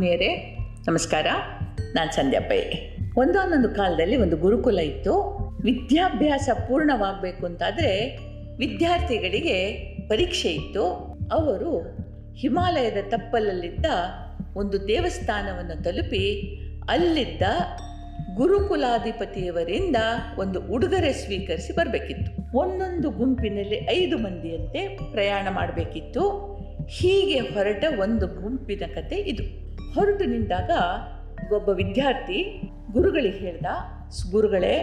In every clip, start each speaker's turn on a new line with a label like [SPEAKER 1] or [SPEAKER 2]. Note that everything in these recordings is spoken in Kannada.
[SPEAKER 1] ಆತ್ಮೀಯರೇ, ನಮಸ್ಕಾರ. ನಾನು ಸಂಧ್ಯಾ ಪೈ. ಒಂದೊಂದೊಂದು ಕಾಲದಲ್ಲಿ ಒಂದು ಗುರುಕುಲ ಇತ್ತು. ವಿದ್ಯಾಭ್ಯಾಸ ಪೂರ್ಣವಾಗಬೇಕು ಅಂತಾದರೆ ವಿದ್ಯಾರ್ಥಿಗಳಿಗೆ ಪರೀಕ್ಷೆ ಇತ್ತು. ಅವರು ಹಿಮಾಲಯದ ತಪ್ಪಲಲ್ಲಿದ್ದ ಒಂದು ದೇವಸ್ಥಾನವನ್ನು ತಲುಪಿ ಅಲ್ಲಿದ್ದ ಗುರುಕುಲಾಧಿಪತಿಯವರಿಂದ ಒಂದು ಉಡುಗೊರೆ ಸ್ವೀಕರಿಸಿ ಬರಬೇಕಿತ್ತು. ಒಂದೊಂದು ಗುಂಪಿನಲ್ಲಿ ಐದು ಮಂದಿಯಂತೆ ಪ್ರಯಾಣ ಮಾಡಬೇಕಿತ್ತು. ಹೀಗೆ ಹೊರಟ ಒಂದು ಗುಂಪಿನ ಕತೆ ಇದು. ಹೊರಟು ನಿಂತಾಗ ಒಬ್ಬ ವಿದ್ಯಾರ್ಥಿ ಗುರುಗಳಿಗೆ ಹೇಳ್ದ, ಗುರುಗಳೇ,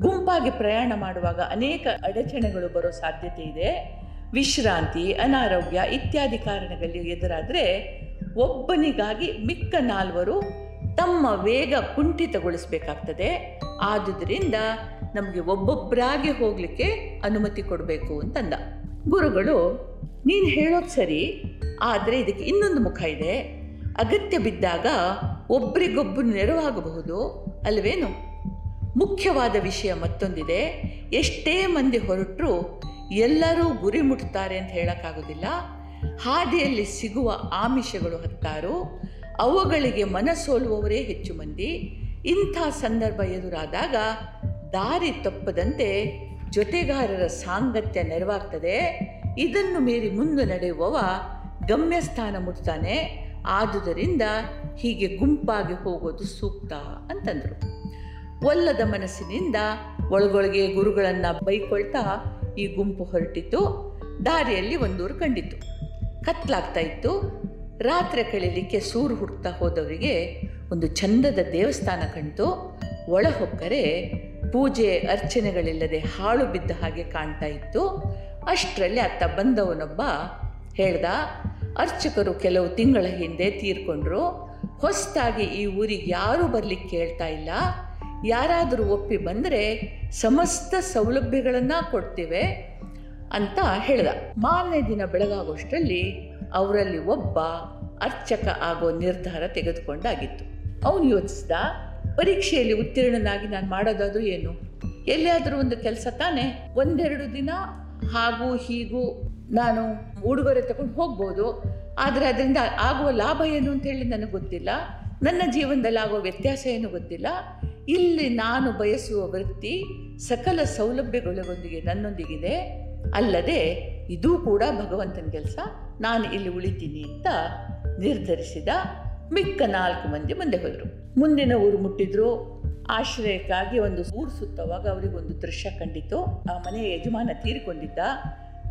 [SPEAKER 1] ಗುಂಪಾಗಿ ಪ್ರಯಾಣ ಮಾಡುವಾಗ ಅನೇಕ ಅಡಚಣೆಗಳು ಬರೋ ಸಾಧ್ಯತೆ ಇದೆ. ವಿಶ್ರಾಂತಿ, ಅನಾರೋಗ್ಯ ಇತ್ಯಾದಿ ಕಾರಣಗಳು ಎದುರಾದರೆ ಒಬ್ಬನಿಗಾಗಿ ಮಿಕ್ಕ ನಾಲ್ವರು ತಮ್ಮ ವೇಗ ಕುಂಠಿತಗೊಳಿಸಬೇಕಾಗ್ತದೆ. ಆದುದರಿಂದ ನಮಗೆ ಒಬ್ಬೊಬ್ಬರಾಗಿ ಹೋಗಲಿಕ್ಕೆ ಅನುಮತಿ ಕೊಡಬೇಕು ಅಂತಂದ. ಗುರುಗಳು, ನೀನು ಹೇಳೋದು ಸರಿ, ಆದರೆ ಇದಕ್ಕೆ ಇನ್ನೊಂದು ಮುಖ ಇದೆ. ಅಗತ್ಯ ಬಿದ್ದಾಗ ಒಬ್ರಿಗೊಬ್ಬರು ನೆರವಾಗಬಹುದು ಅಲ್ವೇನು? ಮುಖ್ಯವಾದ ವಿಷಯ ಮತ್ತೊಂದಿದೆ, ಎಷ್ಟೇ ಮಂದಿ ಹೊರಟರೂ ಎಲ್ಲರೂ ಗುರಿ ಮುಟ್ತಾರೆ ಅಂತ ಹೇಳೋಕ್ಕಾಗೋದಿಲ್ಲ. ಹಾದಿಯಲ್ಲಿ ಸಿಗುವ ಆಮಿಷಗಳು ಹತ್ತಾರು, ಅವುಗಳಿಗೆ ಮನಸೋಲುವವರೇ ಹೆಚ್ಚು ಮಂದಿ. ಇಂಥ ಸಂದರ್ಭ ಎದುರಾದಾಗ ದಾರಿ ತಪ್ಪದಂತೆ ಜೊತೆಗಾರರ ಸಾಂಗತ್ಯ ನೆರವಾಗ್ತದೆ. ಇದನ್ನು ಮೀರಿ ಮುಂದೆ ನಡೆಯುವವ ಗಮ್ಯಸ್ಥಾನ ಮುಟ್ತಾನೆ. ಆದುದರಿಂದ ಹೀಗೆ ಗುಂಪಾಗಿ ಹೋಗೋದು ಸೂಕ್ತ ಅಂತಂದರು. ಒಲ್ಲದ ಮನಸ್ಸಿನಿಂದ ಒಳಗೊಳಗೆ ಗುರುಗಳನ್ನು ಬೈಕೊಳ್ತಾ ಈ ಗುಂಪು ಹೊರಟಿತು ದಾರಿಯಲ್ಲಿ ಒಂದೂರು ಕಂಡಿತು ಕತ್ಲಾಗ್ತಾ ಇತ್ತು. ರಾತ್ರಿ ಕಳೀಲಿಕ್ಕೆ ಸೂರು ಹುಡ್ತಾ ಹೋದವರಿಗೆ ಒಂದು ಚಂದದ ದೇವಸ್ಥಾನ ಕಂಡು ಒಳ ಹೊಕ್ಕರೆ ಪೂಜೆ ಅರ್ಚನೆಗಳಿಲ್ಲದೆ ಹಾಳು ಬಿದ್ದ ಹಾಗೆ ಕಾಣ್ತಾ ಇತ್ತು. ಅಷ್ಟರಲ್ಲಿ ಅತ್ತ ಬಂದವನೊಬ್ಬ ಹೇಳ್ದ ಅರ್ಚಕರು ಕೆಲವು ತಿಂಗಳ ಹಿಂದೆ ತೀರ್ಕೊಂಡ್ರು. ಹೊಸ್ತಾಗಿ ಈ ಊರಿಗೆ ಯಾರೂ ಬರಲಿಕ್ಕೆ ಕೇಳ್ತಾ ಇಲ್ಲ. ಯಾರಾದರೂ ಒಪ್ಪಿ ಬಂದರೆ ಸಮಸ್ತ ಸೌಲಭ್ಯಗಳನ್ನು ಕೊಡ್ತೇವೆ ಅಂತ ಹೇಳ್ದ. ಮಾರನೇ ದಿನ ಬೆಳಗಾಗೋಷ್ಟರಲ್ಲಿ ಅವರಲ್ಲಿ ಒಬ್ಬ ಅರ್ಚಕ ಆಗೋ ನಿರ್ಧಾರ ತೆಗೆದುಕೊಂಡಾಗಿತ್ತು. ಅವನು ಯೋಚಿಸ್ದ, ಪರೀಕ್ಷೆಯಲ್ಲಿ ಉತ್ತೀರ್ಣನಾಗಿ ನಾನು ಮಾಡೋದಾದ್ರೂ ಏನು? ಎಲ್ಲಿಯಾದರೂ ಒಂದು ಕೆಲಸ ತಾನೇ? ಒಂದೆರಡು ದಿನ ಹಾಗೂ ಹೀಗೂ ನಾನು ಉಡುಗೊರೆ ತಗೊಂಡು ಹೋಗ್ಬೋದು, ಆದರೆ ಅದರಿಂದ ಆಗುವ ಲಾಭ ಏನು ಅಂತ ಹೇಳಿ ನನಗೆ ಗೊತ್ತಿಲ್ಲ. ನನ್ನ ಜೀವನದಲ್ಲಿ ಆಗುವ ವ್ಯತ್ಯಾಸ ಏನು ಗೊತ್ತಿಲ್ಲ. ಇಲ್ಲಿ ನಾನು ಬಯಸುವ ವೃತ್ತಿ ಸಕಲ ಸೌಲಭ್ಯಗಳೊಂದಿಗೆ ನನ್ನೊಂದಿಗಿದೆ. ಅಲ್ಲದೆ ಇದೂ ಕೂಡ ಭಗವಂತನ ಕೆಲಸ. ನಾನು ಇಲ್ಲಿ ಉಳಿತೀನಿ ಅಂತ ನಿರ್ಧರಿಸಿದ ಮಿಕ್ಕ ನಾಲ್ಕು ಮಂದಿ ಮುಂದೆ ಹೋದರು. ಮುಂದಿನ ಊರು ಮುಟ್ಟಿದ್ರು. ಆಶ್ರಯಕ್ಕಾಗಿ ಒಂದು ಊರು ಸುತ್ತವಾಗ ಅವರಿಗೊಂದು ದೃಶ್ಯ ಕಂಡಿತು. ಆ ಮನೆಯ ಯಜಮಾನ ತೀರಿಕೊಂಡಿದ್ದ.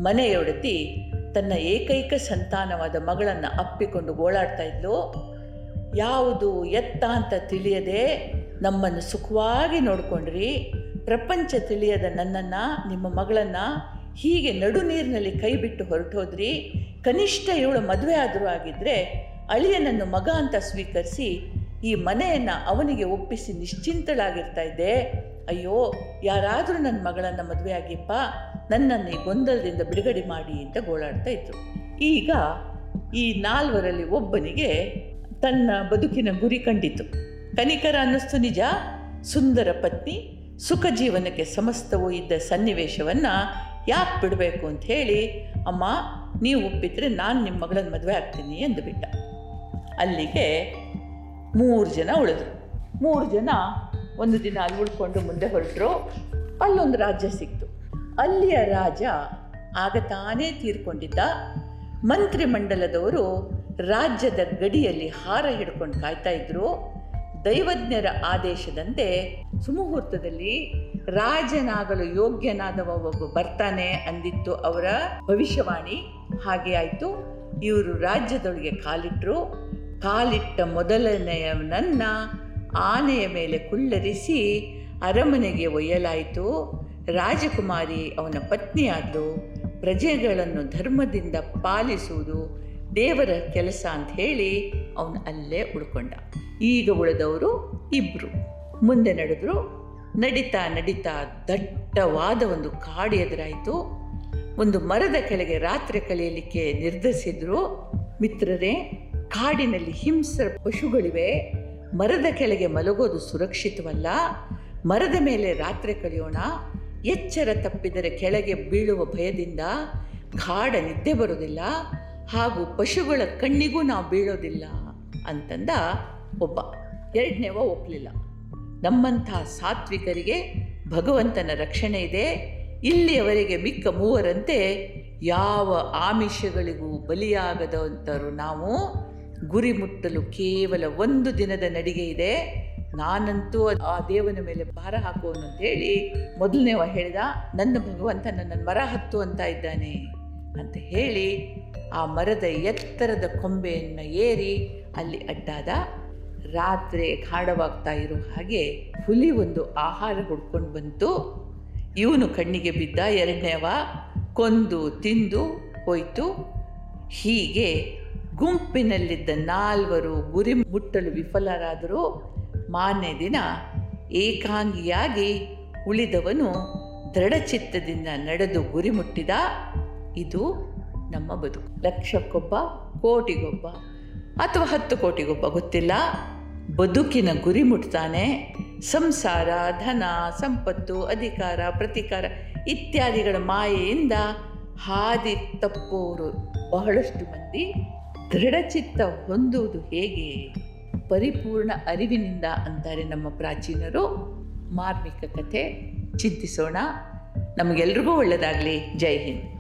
[SPEAKER 1] ಮನೆಯೊಡತಿ ತನ್ನ ಏಕೈಕ ಸಂತಾನವಾದ ಮಗಳನ್ನು ಅಪ್ಪಿಕೊಂಡು ಗೋಳಾಡ್ತಾ ಇದ್ಲು. ಯಾವುದು ಎತ್ತ ಅಂತ ತಿಳಿಯದೆ ನಮ್ಮನ್ನು ಸುಖವಾಗಿ ನೋಡಿಕೊಂಡ್ರಿ. ಪ್ರಪಂಚ ತಿಳಿಯದ ನನ್ನನ್ನು, ನಿಮ್ಮ ಮಗಳನ್ನು ಹೀಗೆ ನಡು ನೀರಿನಲ್ಲಿ ಕೈ ಬಿಟ್ಟು ಹೊರಟೋದ್ರಿ. ಕನಿಷ್ಠ ಇವಳು ಮದುವೆ ಆದರೂ ಆಗಿದ್ದರೆ ಅಳಿಯನನ್ನು ಮಗ ಅಂತ ಸ್ವೀಕರಿಸಿ ಈ ಮನೆಯನ್ನು ಅವನಿಗೆ ಒಪ್ಪಿಸಿ ನಿಶ್ಚಿಂತಳಾಗಿರ್ತಾ ಇದ್ದೆ. ಅಯ್ಯೋ, ಯಾರಾದರೂ ನನ್ನ ಮಗಳನ್ನು ಮದುವೆ ಆಗಿಪ್ಪ. ನನ್ನನ್ನು ಗೊಂದಲದಿಂದ ಬಿಡುಗಡೆ ಮಾಡಿ ಅಂತ ಗೋಳಾಡ್ತಾ ಇತ್ತು ಈಗ ಈ ನಾಲ್ವರಲ್ಲಿ ಒಬ್ಬನಿಗೆ ತನ್ನ ಬದುಕಿನ ಗುರಿ ಕಂಡಿತು. ಕನಿಕರ ಅನ್ನಿಸ್ತು ನಿಜ? ಸುಂದರ ಪತ್ನಿ, ಸುಖ ಜೀವನಕ್ಕೆ ಸಮಸ್ತವೂ ಇದ್ದ ಸನ್ನಿವೇಶವನ್ನು ಯಾಕೆ ಬಿಡಬೇಕು ಅಂತ ಹೇಳಿ, ಅಮ್ಮ, ನೀವು ಒಪ್ಪಿದ್ರೆ ನಾನು ನಿಮ್ಮ ಮಗಳನ್ನು ಮದುವೆ ಆಗ್ತೀನಿ ಎಂದುಬಿಟ್ಟ ಅಲ್ಲಿಗೆ ಮೂರು ಜನ ಉಳಿದ್ರು. ಮೂರು ಜನ ಒಂದು ದಿನ ಅಲ್ಲಿ ಉಳ್ಕೊಂಡು ಮುಂದೆ ಹೊರಟರು. ಅಲ್ಲೊಂದು ರಾಜ್ಯ ಸಿಕ್ತು. ಅಲ್ಲಿಯ ರಾಜ ಆಗ ತಾನೇ ತೀರ್ಕೊಂಡಿದ್ದ ಮಂತ್ರಿಮಂಡಲದವರು ರಾಜ್ಯದ ಗಡಿಯಲ್ಲಿ ಹಾರ ಹಿಡ್ಕೊಂಡು ಕಾಯ್ತಾ ಇದ್ರು. ದೈವಜ್ಞರ ಆದೇಶದಂತೆ ಸುಮುಹೂರ್ತದಲ್ಲಿ ರಾಜನಾಗಲು ಯೋಗ್ಯನಾದವ ಒಬ್ಬ ಬರ್ತಾನೆ ಅಂದಿತ್ತು ಅವರ ಭವಿಷ್ಯವಾಣಿ. ಹಾಗೆ ಆಯಿತು. ಇವರು ರಾಜ್ಯದೊಳಗೆ ಕಾಲಿಟ್ಟರು ಕಾಲಿಟ್ಟ ಮೊದಲನೆಯವನನ್ನ ಆನೆಯ ಮೇಲೆ ಕುಳ್ಳರಿಸಿ ಅರಮನೆಗೆ ಒಯ್ಯಲಾಯಿತು. ರಾಜಕುಮಾರಿ ಅವನ ಪತ್ನಿಯಾದಳು ಪ್ರಜೆಗಳನ್ನು ಧರ್ಮದಿಂದ ಪಾಲಿಸುವುದು ದೇವರ ಕೆಲಸ ಅಂತ ಹೇಳಿ ಅವನು ಅಲ್ಲೇ ಉಳ್ಕೊಂಡ. ಈಗ ಉಳಿದವರು ಇಬ್ಬರು ಮುಂದೆ ನಡೆದ್ರು ನಡೀತಾ ನಡೀತಾ ದಟ್ಟವಾದ ಒಂದು ಕಾಡು ಎದುರಾಯಿತು. ಒಂದು ಮರದ ಕೆಳಗೆ ರಾತ್ರಿ ಕಳೆಯಲಿಕ್ಕೆ ನಿರ್ಧರಿಸಿದ್ರು ಮಿತ್ರರೇ, ಕಾಡಿನಲ್ಲಿ ಹಿಂಸ್ರ ಪಶುಗಳಿವೆ. ಮರದ ಕೆಳಗೆ ಮಲಗೋದು ಸುರಕ್ಷಿತವಲ್ಲ. ಮರದ ಮೇಲೆ ರಾತ್ರಿ ಕಳೆಯೋಣ. ಎಚ್ಚರ ತಪ್ಪಿದರೆ ಕೆಳಗೆ ಬೀಳುವ ಭಯದಿಂದ ಗಾಢ ನಿದ್ದೆ ಬರೋದಿಲ್ಲ ಹಾಗೂ ಪಶುಗಳ ಕಣ್ಣಿಗೂ ನಾವು ಬೀಳೋದಿಲ್ಲ ಅಂತಂದ ಒಬ್ಬ. ಎರಡನೇವ ಒಪ್ಪಲಿಲ್ಲ ನಮ್ಮಂಥ ಸಾತ್ವಿಕರಿಗೆ ಭಗವಂತನ ರಕ್ಷಣೆ ಇದೆ. ಇಲ್ಲಿಯವರೆಗೆ ಮಿಕ್ಕ ಮೂವರಂತೆ ಯಾವ ಆಮಿಷಗಳಿಗೂ ಬಲಿಯಾಗದಂಥರು ನಾವು ಗುರಿ ಮುಟ್ಟಲು ಕೇವಲ ಒಂದು ದಿನದ ನಡಿಗೆ ಇದೆ. ನಾನಂತೂ ಆ ದೇವನ ಮೇಲೆ ಭಾರ ಹಾಕುವನು ಅಂತ ಹೇಳಿ ಮೊದಲನೇವ ಹೇಳಿದ, ನನ್ನ ಭಗವಂತ ನನ್ನ ಮರ ಹತ್ತು ಅಂತ ಇದ್ದಾನೆ ಅಂತ ಹೇಳಿ ಆ ಮರದ ಎತ್ತರದ ಕೊಂಬೆಯನ್ನು ಏರಿ ಅಲ್ಲಿ ಅಡ್ಡಾದ ರಾತ್ರಿ ಗಾಢವಾಗ್ತಾ ಇರೋ ಹಾಗೆ ಹುಲಿ ಒಂದು ಆಹಾರ ಹುಡ್ಕೊಂಡು ಬಂತು. ಇವನು ಕಣ್ಣಿಗೆ ಬಿದ್ದ ಎರಡನೇವ ಕೊಂದು, ತಿಂದು ಹೋಯಿತು. ಹೀಗೆ ಗುಂಪಿನಲ್ಲಿದ್ದ ನಾಲ್ವರು ಗುರಿ ಮುಟ್ಟಲು ವಿಫಲರಾದರೂ ಮಾನ್ಯ ದಿನ ಏಕಾಂಗಿಯಾಗಿ ಉಳಿದವನು ದೃಢಚಿತ್ತದಿಂದ ನಡೆದು ಗುರಿ ಮುಟ್ಟಿದ ಇದು ನಮ್ಮ ಬದುಕು. ಲಕ್ಷಕ್ಕೊಬ್ಬ, ಕೋಟಿಗೊಬ್ಬ ಅಥವಾ ಹತ್ತು ಕೋಟಿಗೊಬ್ಬ ಗೊತ್ತಿಲ್ಲ. ಬದುಕಿನ ಗುರಿ ಮುಟ್ತಾನೆ. ಸಂಸಾರ, ಧನ, ಸಂಪತ್ತು, ಅಧಿಕಾರ, ಪ್ರತಿಕಾರ ಇತ್ಯಾದಿಗಳ ಮಾಯೆಯಿಂದ ಹಾದಿ ತಪ್ಪೋರು ಬಹಳಷ್ಟು ಮಂದಿ ದೃಢಚಿತ್ತ ಹೊಂದುವುದು ಹೇಗೆ? ಪರಿಪೂರ್ಣ ಅರಿವಿನಿಂದ ಅಂತಾರೆ ನಮ್ಮ ಪ್ರಾಚೀನರು. ಮಾರ್ಮಿಕ ಕಥೆ ಚಿಂತಿಸೋಣ. ನಮಗೆಲ್ರಿಗೂ ಒಳ್ಳೆಯದಾಗಲಿ ಜೈ ಹಿಂದ್.